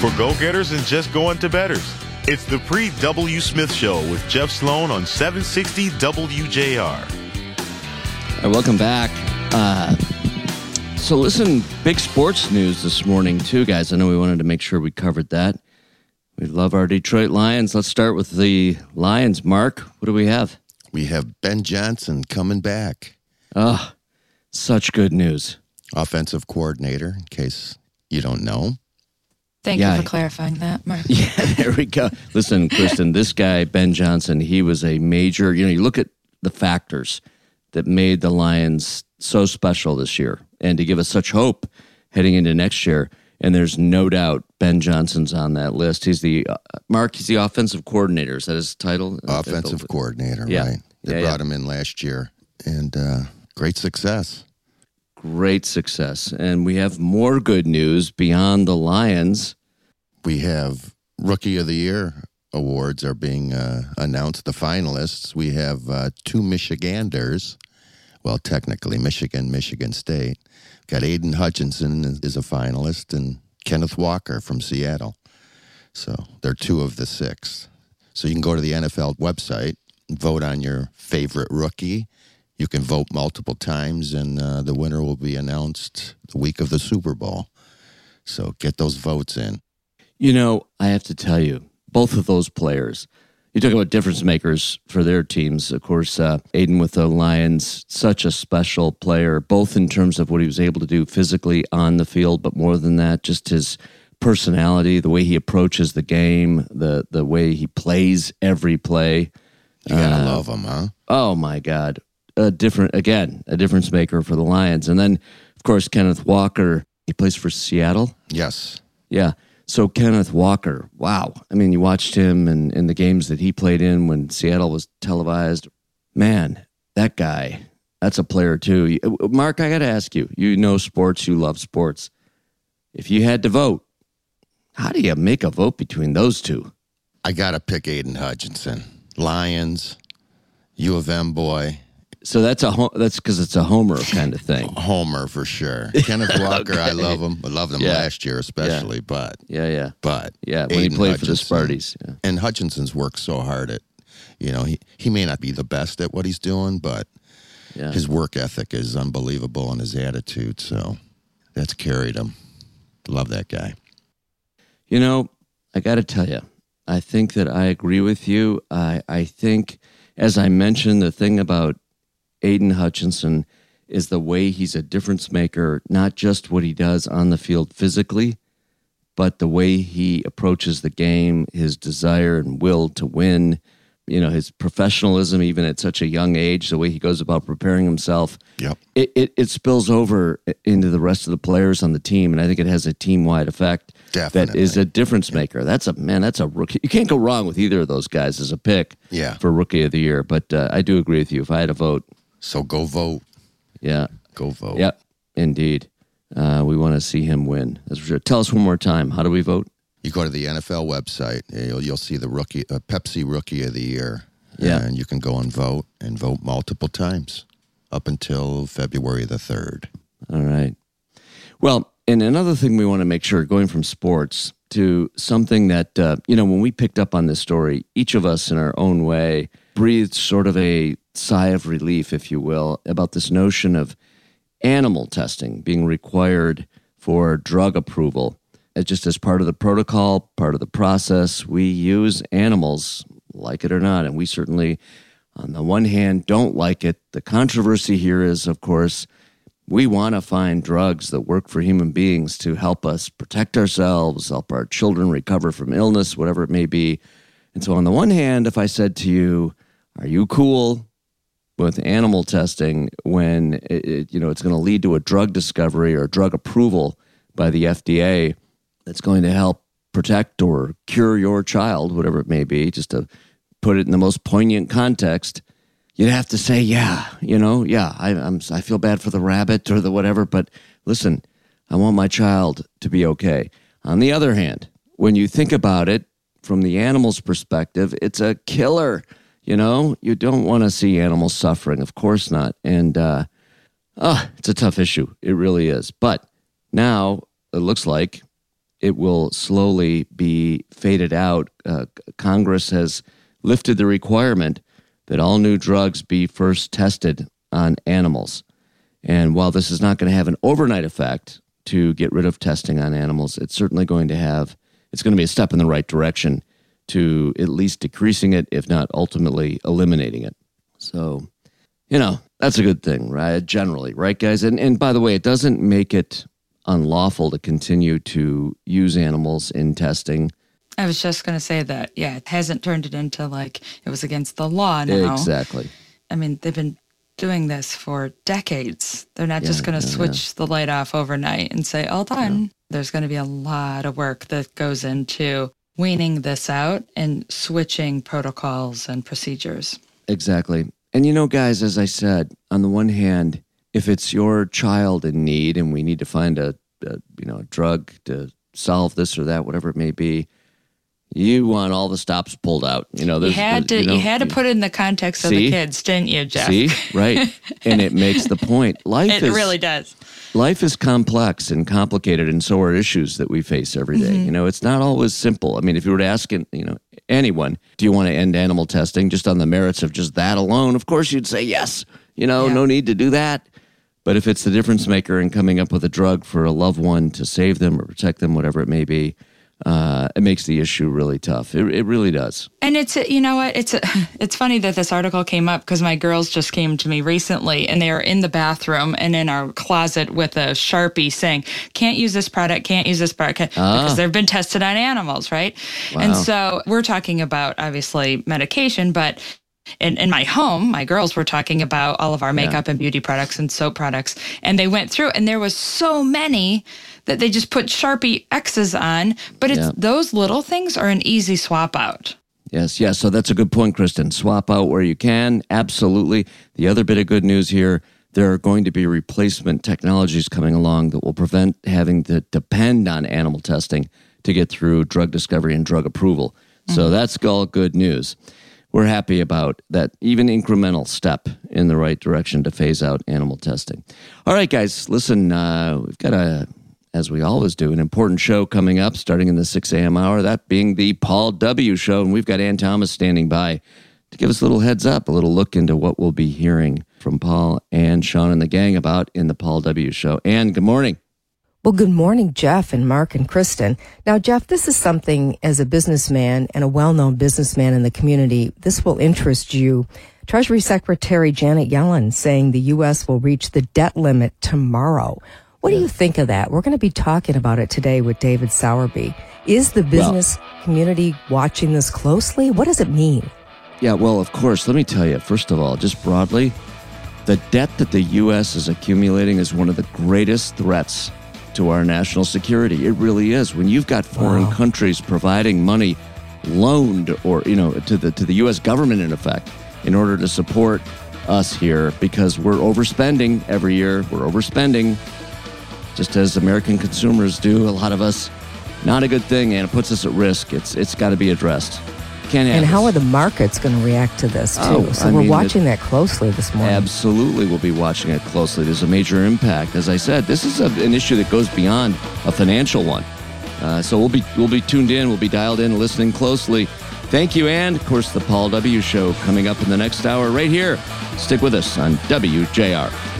for go getters and just going to betters. It's the pre W. Smith Show with Jeff Sloan on 760 WJR. All right, welcome back. Uh, so, listen, big sports news this morning, too, guys. I know we wanted to make sure we covered that. We love our Detroit Lions. Let's start with the Lions. Mark, what do we have? We have Ben Johnson coming back, Oh, such good news. offensive coordinator, in case you don't know. Thank Yeah. you for clarifying that, Mark. Yeah, there we go. Listen, Kristen, this guy, Ben Johnson, he was a major, you know, you look at the factors that made the Lions so special this year and to give us such hope heading into next year. And there's no doubt Ben Johnson's on that list. He's the, uh, Mark, he's the offensive coordinator. Is that his title? Offensive coordinator, Yeah. right? They Yeah, brought yeah. him in last year, and uh, great success. Great success. And we have more good news beyond the Lions. We have Rookie of the Year awards are being uh, announced. The finalists. We have uh, two Michiganders. Well, technically, Michigan, Michigan State. Got Aidan Hutchinson is- a finalist, and Kenneth Walker from Seattle. So they're two of the six. So you can go to the NFL website, vote on your favorite rookie. You can vote multiple times, and uh, the winner will be announced the week of the Super Bowl. So get those votes in. You know, I have to tell you, both of those players, you talk about difference makers for their teams. Of course, uh, Aidan with the Lions, such a special player, both in terms of what he was able to do physically on the field, but more than that, just his personality, the way he approaches the game, the the way he plays every play. You gotta Uh, love him, huh? Oh my God, a different again, a difference maker for the Lions. And then, of course, Kenneth Walker. He plays for Seattle. Yes. Yeah. So Kenneth Walker, wow. I mean, you watched him in, in the games that he played in when Seattle was televised. Man, that guy, that's a player too. Uh, Mark, I got to ask you, you know sports, you love sports. If you had to vote, how do you make a vote between those two? I gotta pick Aidan Hutchinson. Lions, U of M boy, So that's a that's because it's a homer kind of thing. Homer for sure. Kenneth Walker, I love him. I loved him Yeah. last year especially, but Yeah, yeah, but yeah. When he Aidan played for the Hutchinson. Sparties, yeah. And Hutchinson's worked so hard at you know, he, he may not be the best at what he's doing, but yeah. his work ethic is unbelievable and his attitude, so that's carried him. Love that guy. You know, I got to tell you, I think that I agree with you. I, I think, as I mentioned, the thing about Aidan Hutchinson is the way he's a difference maker, not just what he does on the field physically, but the way he approaches the game, his desire and will to win, you know, his professionalism, even at such a young age, the way he goes about preparing himself Yep. it, it, it spills over into the rest of the players on the team, and I think it has a team wide effect that Definitely. is a difference maker. That's a man. That's a rookie. You can't go wrong with either of those guys as a pick Yeah. for rookie of the year. But uh, I do agree with you. If I had a vote, So go vote. yeah, Go vote. yep, indeed, uh, we want to see him win. That's for sure. Tell us one more time. How do we vote? You go to the NFL website, you'll, you'll see the rookie, uh, Pepsi Rookie of the Year. Yeah. And you can go and vote and vote multiple times up until February the 3rd. All right. Well, and another thing we want to make sure, going from sports to something that, uh, you know, when we picked up on this story, each of us in our own way breathed sort of a sigh of relief, if you will, about this notion of animal testing being required for drug approval. Uh, Just as part of the protocol, part of the process, we use animals, like it or not. And we certainly, on the one hand, don't like it. The controversy here is, of course, we want to find drugs that work for human beings to help us protect ourselves, help our children recover from illness, whatever it may be. And so, on the one hand, if I said to you, "Are you cool with animal testing when it, it- you know it's going to lead to a drug discovery or drug approval by the FDA that's going to help protect or cure your child, whatever it may be, just to put it in the most poignant context, you'd have to say, yeah, you know, yeah, I, I'm, I feel bad for the rabbit or the whatever, but listen, I want my child to be okay. On the other hand, when you think about it from the animal's perspective, it's a killer. You know, you don't want to see animals suffering, of course not. And uh, ah, it's a tough issue. It really is. But now it looks like it will slowly be faded out. Uh, Congress has lifted the requirement that all new drugs be first tested on animals. And while this is not going to have an overnight effect to get rid of testing on animals, it's certainly going to have, it's going to be a step in the right direction to at least decreasing it, if not ultimately eliminating it. So, you know, that's a good thing, right? Generally, right, guys? And, and by the way, it doesn't make it unlawful to continue to use animals in testing. I was just going to say that, yeah, it hasn't turned it into like it was against the law now. Exactly. I mean, they've been doing this for decades. They're not just going to yeah, switch the light off overnight and say, all done. There's going to be a lot of work that goes into weaning this out and switching protocols and procedures. Exactly. And you know, guys, as I said, on the one hand, if it's your child in need and we need to find a, a you know a drug to solve this or that, whatever it may be, you want all the stops pulled out. You know, You had to you you, had to put it in the context of See? the kids, didn't you, Jeff? See, right, and it makes the point. Life It is really does. life is complex and complicated, and so are issues that we face every day. Mm-hmm. You know, it's not always simple. I mean, if you were to ask, you know, anyone, do you want to end animal testing just on the merits of just that alone? Of course, you'd say yes. You know, Yeah. no need to do that. But if it's the difference maker in coming up with a drug for a loved one to save them or protect them, whatever it may be, uh, it makes the issue really tough. It, it really does. And it's you know what it's it's funny that this article came up because my girls just came to me recently and they are in the bathroom and in our closet with a sharpie saying can't use this product can't use this product can't-" because they've been tested on animals right and so we're talking about obviously medication but in, in my home, my girls were talking about all of our makeup and beauty products and soap products. And they went through and there was so many that they just put Sharpie X's on. But it's Yeah. those little things are an easy swap out. Yes, yes. So that's a good point, Kristen. Swap out where you can. Absolutely. The other bit of good news here there are going to be replacement technologies coming along that will prevent having to depend on animal testing to get through drug discovery and drug approval. So that's all good news. We're happy about that, even incremental step in the right direction to phase out animal testing. All right, guys, listen, uh, we've got a as we always do, an important show coming up starting in the 6 a.m. hour, that being the Paul W. Show. And we've got Ann Thomas standing by to give us a little heads up, a little look into what we'll be hearing from Paul and Sean and the gang about in the Paul W. Show. Ann, good morning. Well, good morning, Jeff and Mark and Kristen. Now, Jeff, this is something as a businessman and a well-known businessman in the community, this will interest you. Treasury Secretary Janet Yellen saying the U.S. will reach the debt limit tomorrow. What do you think of that? We're going to be talking about it today with David Sowerby. Is the business community watching this closely? What does it mean? Yeah, well, of course, let me tell you, first of all, just broadly, the debt that the U.S. is accumulating is one of the greatest threats to our national security. It really is. When you've got foreign Wow. countries providing money loaned or, you know, to the to the U.S. government in effect in order to support us here because we're overspending every year. We're overspending just as American consumers do, a lot of us. Not a good thing, and it puts us at risk. It's it's got to be addressed. Can't And how this. are the markets going to react to this too? Oh, so I we're mean, watching that closely this morning. Absolutely, we'll be watching it closely. There's a major impact. As I said, this is a, an issue that goes beyond a financial one. Uh, so we'll be we'll be tuned in. We'll be dialed in, listening closely. Thank you, and of course the Paul W. Show coming up in the next hour right here. Stick with us on WJR.